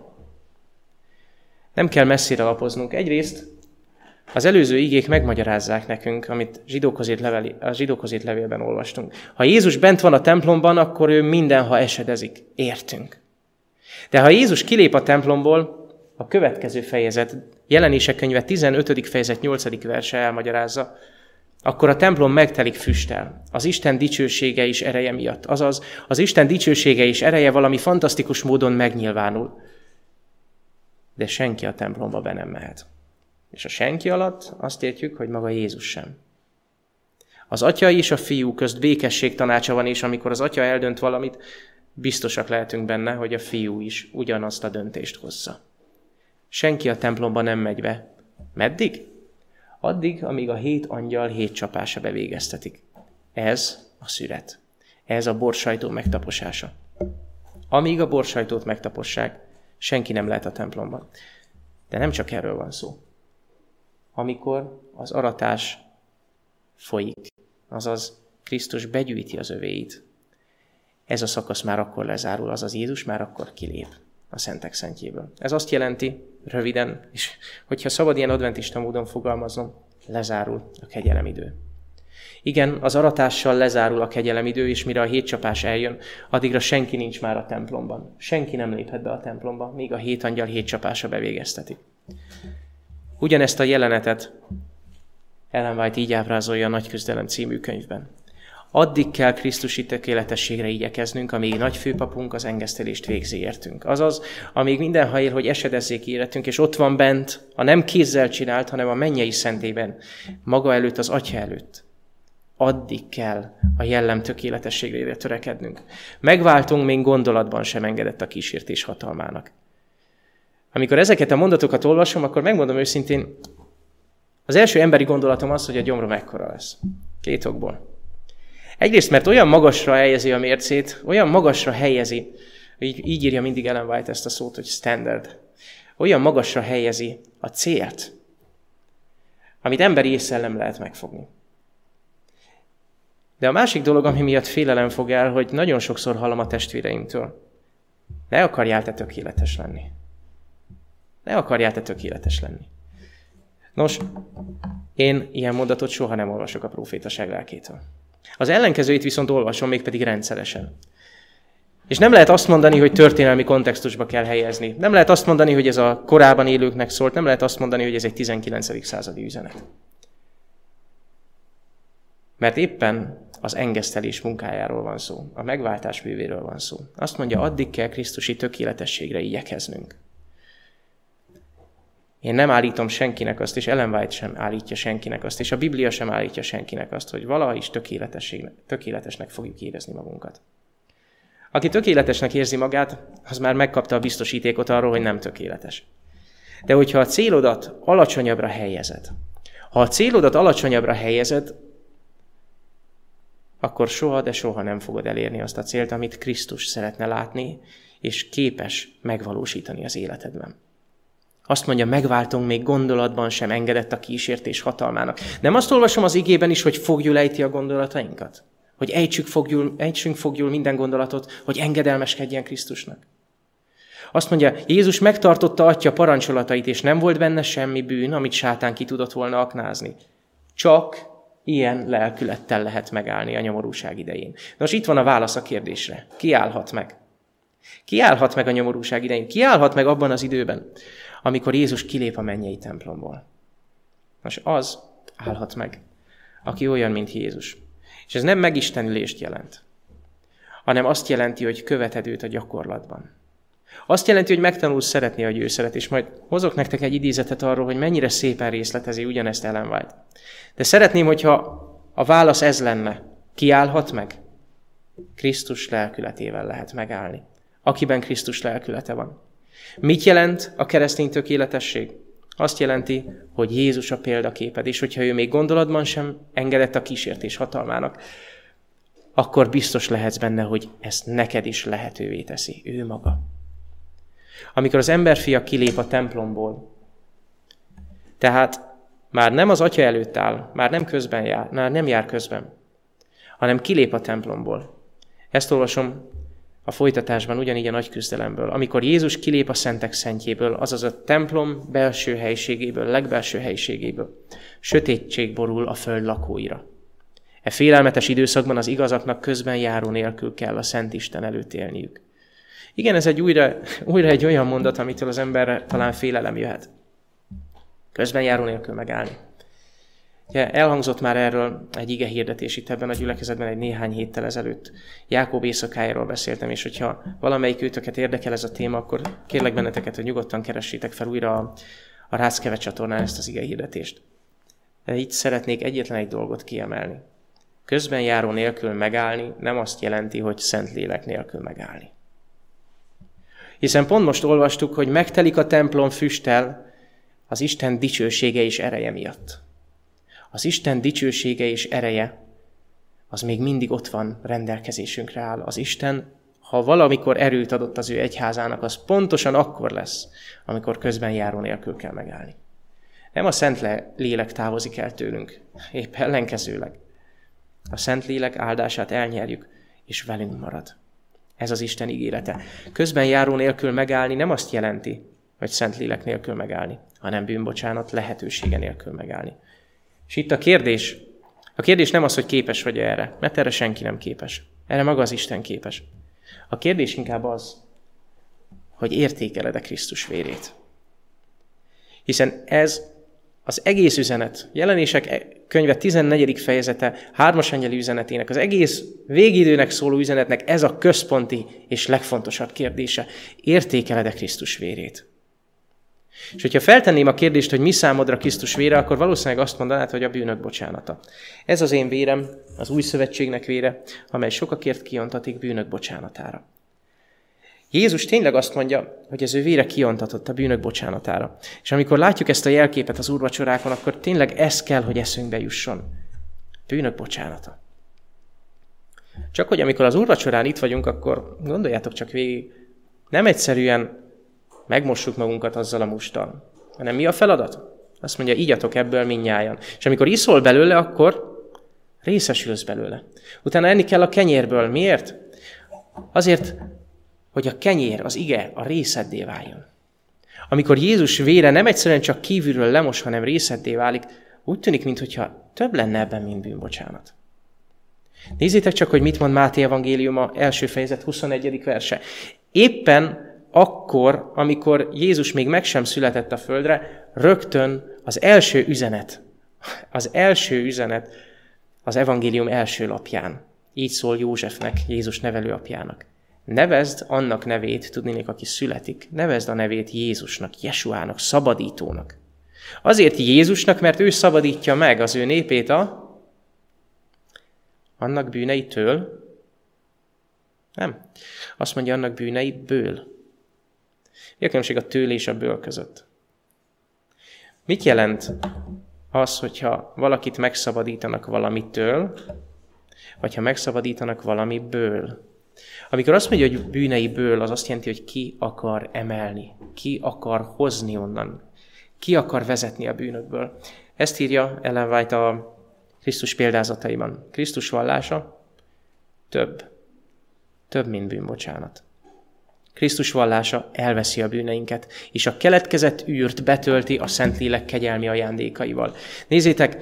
Nem kell messzire lapoznunk. Egyrészt az előző igék megmagyarázzák nekünk, amit zsidókhoz leveli, a zsidókhoz levélben olvastunk. Ha Jézus bent van a templomban, akkor ő mindenha esedezik. Értünk. De ha Jézus kilép a templomból, a következő fejezet, jelenések könyve 15. fejezet 8. verse elmagyarázza, akkor a templom megtelik füstel, az Isten dicsősége és ereje miatt. Azaz, az Isten dicsősége és ereje valami fantasztikus módon megnyilvánul. De senki a templomba be nem mehet. És a senki alatt azt értjük, hogy maga Jézus sem. Az atya és a fiú közt békesség tanácsa van, és amikor az atya eldönt valamit, biztosak lehetünk benne, hogy a fiú is ugyanazt a döntést hozza. Senki a templomba nem megy be. Meddig? Addig, amíg a hét angyal hét csapása bevégeztetik. Ez a szüret. Ez a borsajtó megtaposása. Amíg a borsajtót megtapossák, senki nem lehet a templomban. De nem csak erről van szó. Amikor az aratás folyik, azaz Krisztus begyűjti az övéit, ez a szakasz már akkor lezárul, azaz Jézus már akkor kilép a szentek szentjéből. Ez azt jelenti, röviden, és hogyha szabad ilyen adventista módon fogalmaznom, lezárul a kegyelemidő. Igen, az aratással lezárul a kegyelemidő, és mire a hétcsapás eljön, addigra senki nincs már a templomban. Senki nem léphet be a templomba, míg a hét angyal hétcsapása bevégezteti. Ugyanezt a jelenetet Ellen White így ábrázolja a Nagy Küzdelem című könyvben. Addig kell Krisztusi tökéletességre igyekeznünk, amíg nagyfőpapunk az engesztelést végzi értünk. Azaz, amíg mindenha él, hogy esedezzék életünk, és ott van bent, a nem kézzel csinált, hanem a mennyei szentében, maga előtt, az Atya előtt. Addig kell a jellem tökéletességre törekednünk. Megváltunk, még gondolatban sem engedett a kísértés hatalmának. Amikor ezeket a mondatokat olvasom, akkor megmondom őszintén, az első emberi gondolatom az, hogy a gyomrom mekkora lesz. Két okból. Egyrészt, mert olyan magasra helyezi a mércét, olyan magasra helyezi, így, így írja mindig Ellen White ezt a szót, hogy standard, olyan magasra helyezi a célt, amit emberi észre nem lehet megfogni. De a másik dolog, ami miatt félelem fog el, hogy nagyon sokszor hallom a testvéreimtől, ne akarjál te tökéletes lenni. Ne akarjál te tökéletes lenni. Nos, én ilyen mondatot soha nem olvasok a profétaság lelkétől. Az ellenkezőit viszont olvasom, mégpedig rendszeresen. És nem lehet azt mondani, hogy történelmi kontextusba kell helyezni. Nem lehet azt mondani, hogy ez a korában élőknek szólt, nem lehet azt mondani, hogy ez egy 19. századi üzenet. Mert éppen az engesztelés munkájáról van szó, a megváltás művéről van szó. Azt mondja, addig kell Krisztusi tökéletességre igyekeznünk. Én nem állítom senkinek azt, és Ellen White sem állítja senkinek azt, és a Biblia sem állítja senkinek azt, hogy valaha is tökéletesnek fogjuk érezni magunkat. Aki tökéletesnek érzi magát, az már megkapta a biztosítékot arról, hogy nem tökéletes. De hogyha a célodat alacsonyabbra helyezed, ha a célodat alacsonyabbra helyezed, akkor soha, de soha nem fogod elérni azt a célt, amit Krisztus szeretne látni, és képes megvalósítani az életedben. Azt mondja, megváltunk, még gondolatban sem engedett a kísértés hatalmának. Nem azt olvasom az igében is, hogy fogjul ejti a gondolatainkat? Hogy ejtsük fogjul, ejtsünk fogjul minden gondolatot, hogy engedelmeskedjen Krisztusnak. Azt mondja, Jézus megtartotta atya parancsolatait, és nem volt benne semmi bűn, amit sátán ki tudott volna aknázni. Csak ilyen lelkülettel lehet megállni a nyomorúság idején. Nos, itt van a válasz a kérdésre. Ki állhat meg? Ki állhat meg a nyomorúság idején? Ki állhat meg abban az időben, amikor Jézus kilép a mennyei templomból? Nos, az állhat meg, aki olyan, mint Jézus. És ez nem megistenülést jelent, hanem azt jelenti, hogy követed őt a gyakorlatban. Azt jelenti, hogy megtanulsz szeretni, hogy ő szeret, és majd hozok nektek egy idézetet arról, hogy mennyire szépen részletezi ugyanezt Ellen White. De szeretném, hogyha a válasz ez lenne, kiállhat meg? Krisztus lelkületével lehet megállni. Akiben Krisztus lelkülete van. Mit jelent a keresztény tökéletesség? Azt jelenti, hogy Jézus a példaképed, és hogyha ő még gondolatban sem engedett a kísértés hatalmának, akkor biztos lehetsz benne, hogy ezt neked is lehetővé teszi, ő maga. Amikor az emberfia kilép a templomból, tehát már nem az atya előtt áll, már nem közben jár, már nem jár közben, hanem kilép a templomból. Ezt olvasom a folytatásban ugyanígy a nagy küzdelemből. Amikor Jézus kilép a szentek szentjéből, azaz a templom belső helységéből, legbelső helységéből, sötétség borul a föld lakóira. E félelmetes időszakban az igazaknak közben járó nélkül kell a Szent Isten előtt élniük. Igen, ez egy újra, újra egy olyan mondat, amitől az emberre talán félelem jöhet. Közben járó nélkül megállni. Ugye, elhangzott már erről egy ige hirdetés itt ebben a gyülekezetben egy néhány héttel ezelőtt. Jákob éjszakájáról beszéltem, és hogyha valamelyik őtöket érdekel ez a téma, akkor kérlek benneteket, hogy nyugodtan keressétek fel újra a, a Rászkeve csatornán ezt az ige hirdetést. De itt szeretnék egyetlen egy dolgot kiemelni. Közben járó nélkül megállni nem azt jelenti, hogy szent lélek nélkül megállni. Hiszen pont most olvastuk, hogy megtelik a templom füsttel az Isten dicsősége és ereje miatt. Az Isten dicsősége és ereje az még mindig ott van, rendelkezésünkre áll. Az Isten, ha valamikor erőt adott az ő egyházának, az pontosan akkor lesz, amikor közben járó nélkül kell megállni. Nem a Szent Lélek távozik el tőlünk, épp ellenkezőleg. A Szent Lélek áldását elnyerjük, és velünk marad. Ez az Isten ígérete. Közben járó nélkül megállni nem azt jelenti, hogy szent lélek nélkül megállni, hanem bűnbocsánat lehetősége nélkül megállni. És itt a kérdés, a kérdés nem az, hogy képes vagy erre, mert erre senki nem képes. Erre maga az Isten képes. A kérdés inkább az, hogy értékeled-e Krisztus vérét. Hiszen ez az egész üzenet, jelenések e- könyve 14. fejezete, hármas angyeli üzenetének, az egész végidőnek szóló üzenetnek ez a központi és legfontosabb kérdése. Értékeled-e Krisztus vérét? És hogyha feltenném a kérdést, hogy mi számodra Krisztus vére, akkor valószínűleg azt mondanád, hogy a bűnök bocsánata. Ez az én vérem, az új szövetségnek vére, amely sokakért kiontatik bűnök bocsánatára. Jézus tényleg azt mondja, hogy ez ő vére kiontatott a bűnök bocsánatára. És amikor látjuk ezt a jelképet az úrvacsorákon, akkor tényleg ez kell, hogy eszünkbe jusson. Bűnök bocsánata. Csak hogy amikor az úrvacsorán itt vagyunk, akkor gondoljátok csak végig, nem egyszerűen megmossuk magunkat azzal a mustal, hanem mi a feladat? Azt mondja, igyatok ebből minnyájan. És amikor iszol belőle, akkor részesülsz belőle. Utána enni kell a kenyérből. Miért? Azért, hogy a kenyér, az ige a részeddé váljon. Amikor Jézus vére nem egyszerűen csak kívülről lemos, hanem részeddé válik, úgy tűnik, mintha több lenne ebben, mint bűnbocsánat. Nézzétek csak, hogy mit mond Máté evangéliuma első fejezet 21. verse. Éppen akkor, amikor Jézus még meg sem született a földre, rögtön az első üzenet, az első üzenet az evangélium első lapján. Így szól Józsefnek, Jézus nevelőapjának. Nevezd annak nevét, tudnék, aki születik, nevezd a nevét Jézusnak, Jesuának, szabadítónak. Azért Jézusnak, mert ő szabadítja meg az ő népét a annak bűneitől? Nem. Azt mondja, annak bűneiből. Mi a különbség a től és a ből között? Mit jelent az, hogyha valakit megszabadítanak valamitől, vagy ha megszabadítanak valamiből? Amikor azt mondja, hogy bűneiből, az azt jelenti, hogy ki akar emelni, ki akar hozni onnan, ki akar vezetni a bűnökből. Ezt írja Ellen White a Krisztus példázataiban. Krisztus vallása több. Több, mint bűnbocsánat. Krisztus vallása elveszi a bűneinket, és a keletkezett űrt betölti a Szentlélek kegyelmi ajándékaival. Nézzétek,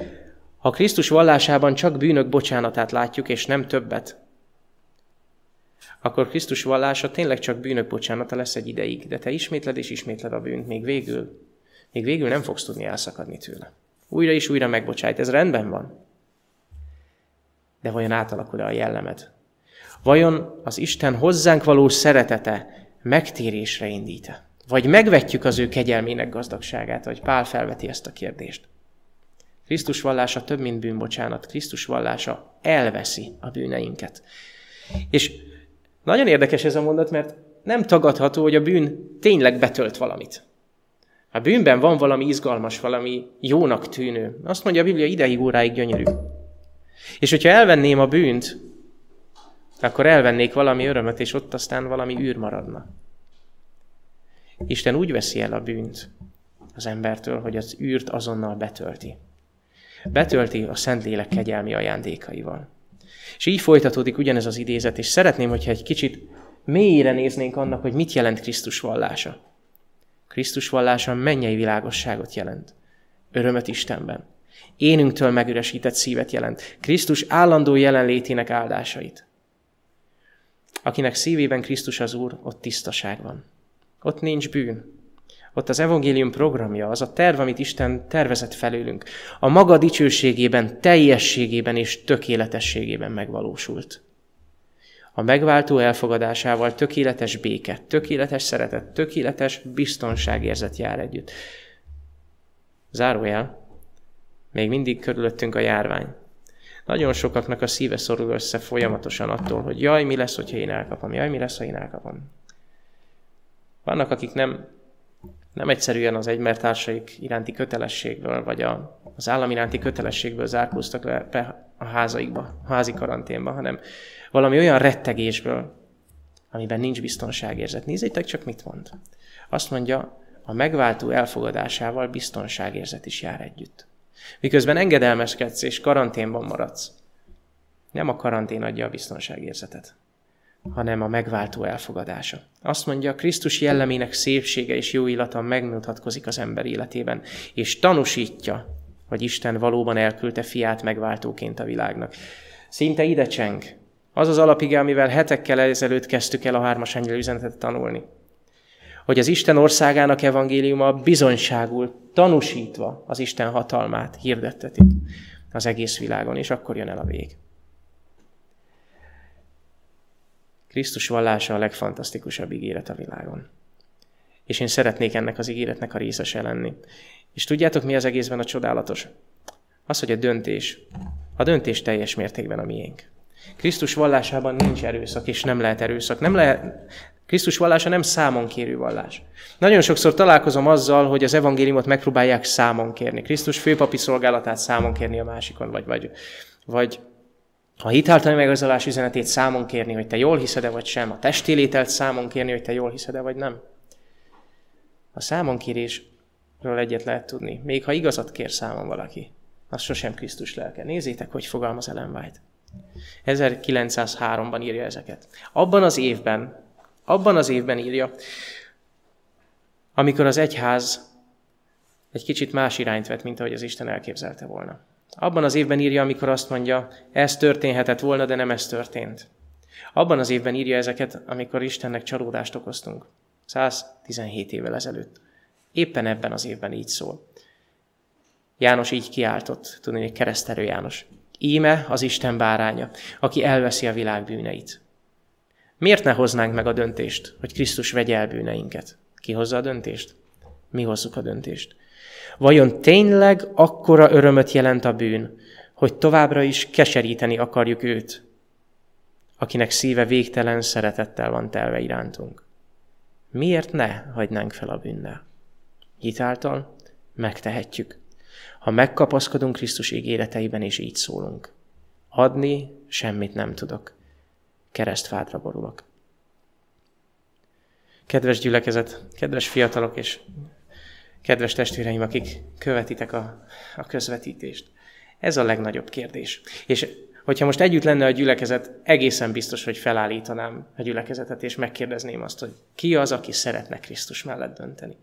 ha Krisztus vallásában csak bűnök bocsánatát látjuk, és nem többet, akkor Krisztus vallása tényleg csak bűnök bocsánata lesz egy ideig, de te ismétled és ismétled a bűnt, még végül, még végül nem fogsz tudni elszakadni tőle. Újra és újra megbocsájt, ez rendben van. De vajon átalakul-e a jellemed? Vajon az Isten hozzánk való szeretete megtérésre indít Vagy megvetjük az ő kegyelmének gazdagságát, vagy Pál felveti ezt a kérdést. Krisztus vallása több, mint bűnbocsánat. Krisztus vallása elveszi a bűneinket. És nagyon érdekes ez a mondat, mert nem tagadható, hogy a bűn tényleg betölt valamit. A bűnben van valami izgalmas, valami jónak tűnő. Azt mondja a Biblia, ideig óráig gyönyörű. És hogyha elvenném a bűnt, akkor elvennék valami örömöt, és ott aztán valami űr maradna. Isten úgy veszi el a bűnt az embertől, hogy az űrt azonnal betölti. Betölti a Szentlélek kegyelmi ajándékaival. És így folytatódik ugyanez az idézet, és szeretném, hogyha egy kicsit mélyre néznénk annak, hogy mit jelent Krisztus vallása. Krisztus vallása mennyei világosságot jelent. Örömöt Istenben. Énünktől megüresített szívet jelent. Krisztus állandó jelenlétének áldásait. Akinek szívében Krisztus az Úr, ott tisztaság van. Ott nincs bűn. Ott az evangélium programja, az a terv, amit Isten tervezett felőlünk, a maga dicsőségében, teljességében és tökéletességében megvalósult. A megváltó elfogadásával tökéletes béke, tökéletes szeretet, tökéletes biztonságérzet jár együtt. Zárójel, még mindig körülöttünk a járvány. Nagyon sokaknak a szíve szorul össze folyamatosan attól, hogy jaj, mi lesz, hogyha én elkapom, jaj, mi lesz, ha én elkapom. Vannak, akik nem, nem egyszerűen az egymertársaik iránti kötelességből, vagy a, az állam iránti kötelességből zárkóztak le be a házaikba, a házi karanténba, hanem valami olyan rettegésből, amiben nincs biztonságérzet. Nézzétek csak, mit mond. Azt mondja, a megváltó elfogadásával biztonságérzet is jár együtt. Miközben engedelmeskedsz és karanténban maradsz. Nem a karantén adja a biztonságérzetet, hanem a megváltó elfogadása. Azt mondja, Krisztus jellemének szépsége és jó illata megmutatkozik az ember életében, és tanúsítja, hogy Isten valóban elküldte fiát megváltóként a világnak. Szinte ide cseng. Az az alapige, amivel hetekkel ezelőtt kezdtük el a hármas üzenetet tanulni hogy az Isten országának evangéliuma bizonyságul, tanúsítva az Isten hatalmát hirdettetik az egész világon, és akkor jön el a vég. Krisztus vallása a legfantasztikusabb ígéret a világon. És én szeretnék ennek az ígéretnek a részese lenni. És tudjátok, mi az egészben a csodálatos? Az, hogy a döntés, a döntés teljes mértékben a miénk. Krisztus vallásában nincs erőszak, és nem lehet erőszak. Nem lehet, Krisztus vallása nem számon kérő vallás. Nagyon sokszor találkozom azzal, hogy az evangéliumot megpróbálják számon kérni. Krisztus főpapi szolgálatát számon kérni a másikon, vagy, vagy, vagy a hitáltani megazolás üzenetét számon kérni, hogy te jól hiszed-e vagy sem, a testélételt számon kérni, hogy te jól hiszed-e vagy nem. A számonkérésről egyet lehet tudni, még ha igazat kér számon valaki, az sosem Krisztus lelke. Nézzétek, hogy fogalmaz Ellen White. 1903-ban írja ezeket. Abban az évben, abban az évben írja, amikor az egyház egy kicsit más irányt vett, mint ahogy az Isten elképzelte volna. Abban az évben írja, amikor azt mondja, ez történhetett volna, de nem ez történt. Abban az évben írja ezeket, amikor Istennek csalódást okoztunk. 117 évvel ezelőtt. Éppen ebben az évben így szól. János így kiáltott, tudni, hogy keresztelő János. Íme az Isten báránya, aki elveszi a világ bűneit. Miért ne hoznánk meg a döntést, hogy Krisztus vegye el bűneinket? Ki hozza a döntést? Mi hozzuk a döntést. Vajon tényleg akkora örömöt jelent a bűn, hogy továbbra is keseríteni akarjuk őt, akinek szíve végtelen szeretettel van telve irántunk? Miért ne hagynánk fel a bűnnel? Hitáltal megtehetjük, ha megkapaszkodunk Krisztus ígéreteiben, és így szólunk. Adni semmit nem tudok. Keresztfádra borulok. Kedves gyülekezet, kedves fiatalok és kedves testvéreim, akik követitek a, a közvetítést. Ez a legnagyobb kérdés. És hogyha most együtt lenne a gyülekezet, egészen biztos, hogy felállítanám a gyülekezetet, és megkérdezném azt, hogy ki az, aki szeretne Krisztus mellett dönteni.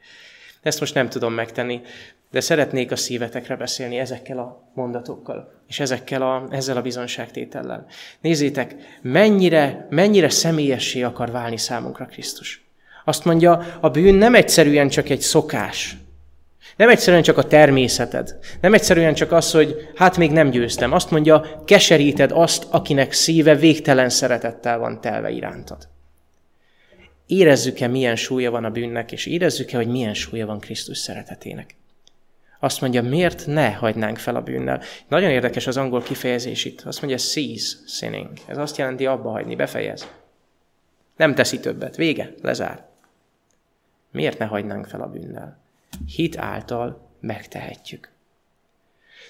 Ezt most nem tudom megtenni, de szeretnék a szívetekre beszélni ezekkel a mondatokkal, és ezekkel a, ezzel a bizonságtétellel. Nézzétek, mennyire, mennyire személyessé akar válni számunkra Krisztus. Azt mondja, a bűn nem egyszerűen csak egy szokás, nem egyszerűen csak a természeted. Nem egyszerűen csak az, hogy hát még nem győztem. Azt mondja, keseríted azt, akinek szíve végtelen szeretettel van telve irántad. Érezzük-e, milyen súlya van a bűnnek, és érezzük-e, hogy milyen súlya van Krisztus szeretetének. Azt mondja, miért ne hagynánk fel a bűnnel? Nagyon érdekes az angol kifejezés itt. Azt mondja, cease sinning. Ez azt jelenti abba hagyni, befejez. Nem teszi többet. Vége, lezár. Miért ne hagynánk fel a bűnnel? Hit által megtehetjük.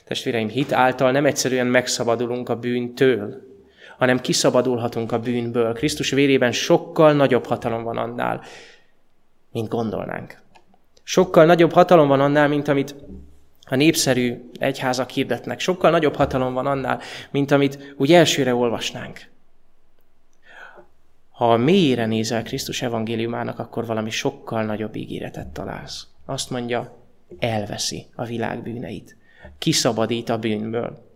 Testvéreim, hit által nem egyszerűen megszabadulunk a bűntől, hanem kiszabadulhatunk a bűnből. Krisztus vérében sokkal nagyobb hatalom van annál, mint gondolnánk. Sokkal nagyobb hatalom van annál, mint amit a népszerű egyházak hirdetnek. Sokkal nagyobb hatalom van annál, mint amit úgy elsőre olvasnánk. Ha mélyére nézel Krisztus evangéliumának, akkor valami sokkal nagyobb ígéretet találsz. Azt mondja, elveszi a világ bűneit. Kiszabadít a bűnből.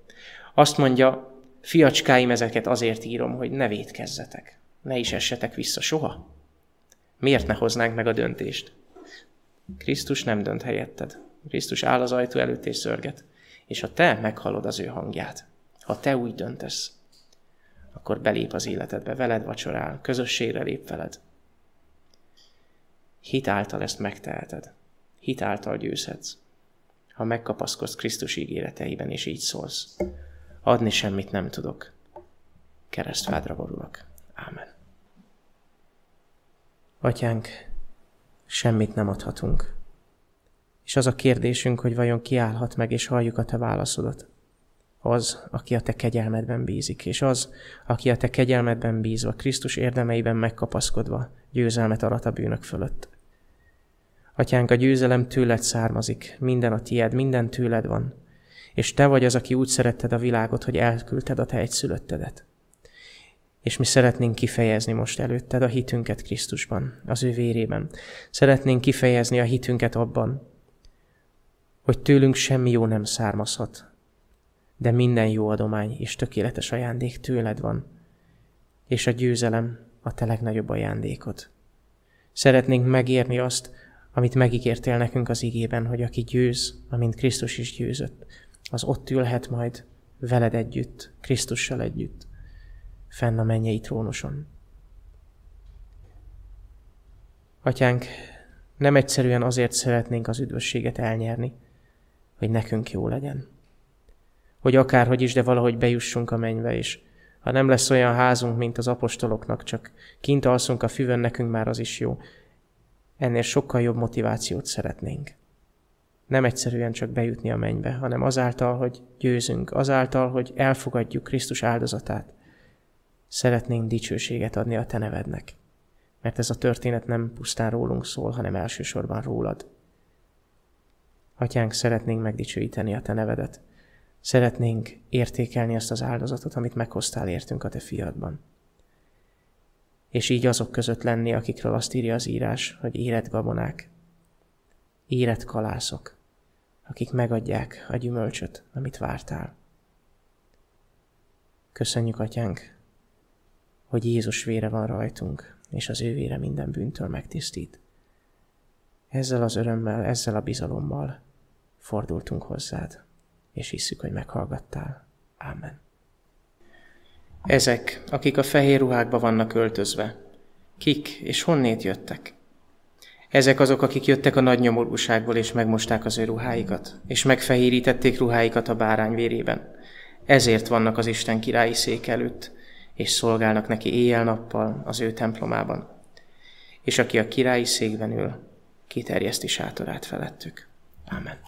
Azt mondja, fiacskáim, ezeket azért írom, hogy ne védkezzetek. Ne is essetek vissza soha. Miért ne hoznánk meg a döntést? Krisztus nem dönt helyetted. Krisztus áll az ajtó előtt és szörget. És ha te meghallod az ő hangját, ha te úgy döntesz, akkor belép az életedbe, veled vacsorál, közösségre lép veled. Hit által ezt megteheted. Hit által győzhetsz. Ha megkapaszkodsz Krisztus ígéreteiben, és így szólsz. Adni semmit nem tudok. Keresztfádra borulok. Ámen. Atyánk, semmit nem adhatunk. És az a kérdésünk, hogy vajon kiállhat meg, és halljuk a te válaszodat. Az, aki a te kegyelmedben bízik, és az, aki a te kegyelmedben bízva, Krisztus érdemeiben megkapaszkodva, győzelmet arat a bűnök fölött. Atyánk, a győzelem tőled származik, minden a tied, minden tőled van, és te vagy az, aki úgy szeretted a világot, hogy elküldted a te egyszülöttedet. És mi szeretnénk kifejezni most előtted a hitünket Krisztusban, az ő vérében. Szeretnénk kifejezni a hitünket abban, hogy tőlünk semmi jó nem származhat, de minden jó adomány és tökéletes ajándék tőled van, és a győzelem a te legnagyobb ajándékod. Szeretnénk megérni azt, amit megígértél nekünk az igében, hogy aki győz, amint Krisztus is győzött, az ott ülhet majd veled együtt, Krisztussal együtt, fenn a mennyei trónuson. Atyánk, nem egyszerűen azért szeretnénk az üdvösséget elnyerni, hogy nekünk jó legyen. Hogy akárhogy is, de valahogy bejussunk a mennybe, és ha nem lesz olyan házunk, mint az apostoloknak, csak kint alszunk a füvön, nekünk már az is jó. Ennél sokkal jobb motivációt szeretnénk. Nem egyszerűen csak bejutni a mennybe, hanem azáltal, hogy győzünk, azáltal, hogy elfogadjuk Krisztus áldozatát. Szeretnénk dicsőséget adni a Te nevednek. Mert ez a történet nem pusztán rólunk szól, hanem elsősorban rólad. Atyánk, szeretnénk megdicsőíteni a Te nevedet. Szeretnénk értékelni azt az áldozatot, amit meghoztál értünk a Te fiadban. És így azok között lenni, akikről azt írja az írás, hogy érett gabonák, érett kalászok, akik megadják a gyümölcsöt, amit vártál. Köszönjük, Atyánk, hogy Jézus vére van rajtunk, és az ő vére minden bűntől megtisztít. Ezzel az örömmel, ezzel a bizalommal fordultunk hozzád, és hisszük, hogy meghallgattál. Amen. Ezek, akik a fehér ruhákba vannak öltözve, kik és honnét jöttek? Ezek azok, akik jöttek a nagy nyomorúságból, és megmosták az ő ruháikat, és megfehérítették ruháikat a bárány vérében. Ezért vannak az Isten királyi szék előtt, és szolgálnak neki éjjel-nappal az ő templomában. És aki a királyi székben ül, kiterjeszti sátorát felettük. Amen.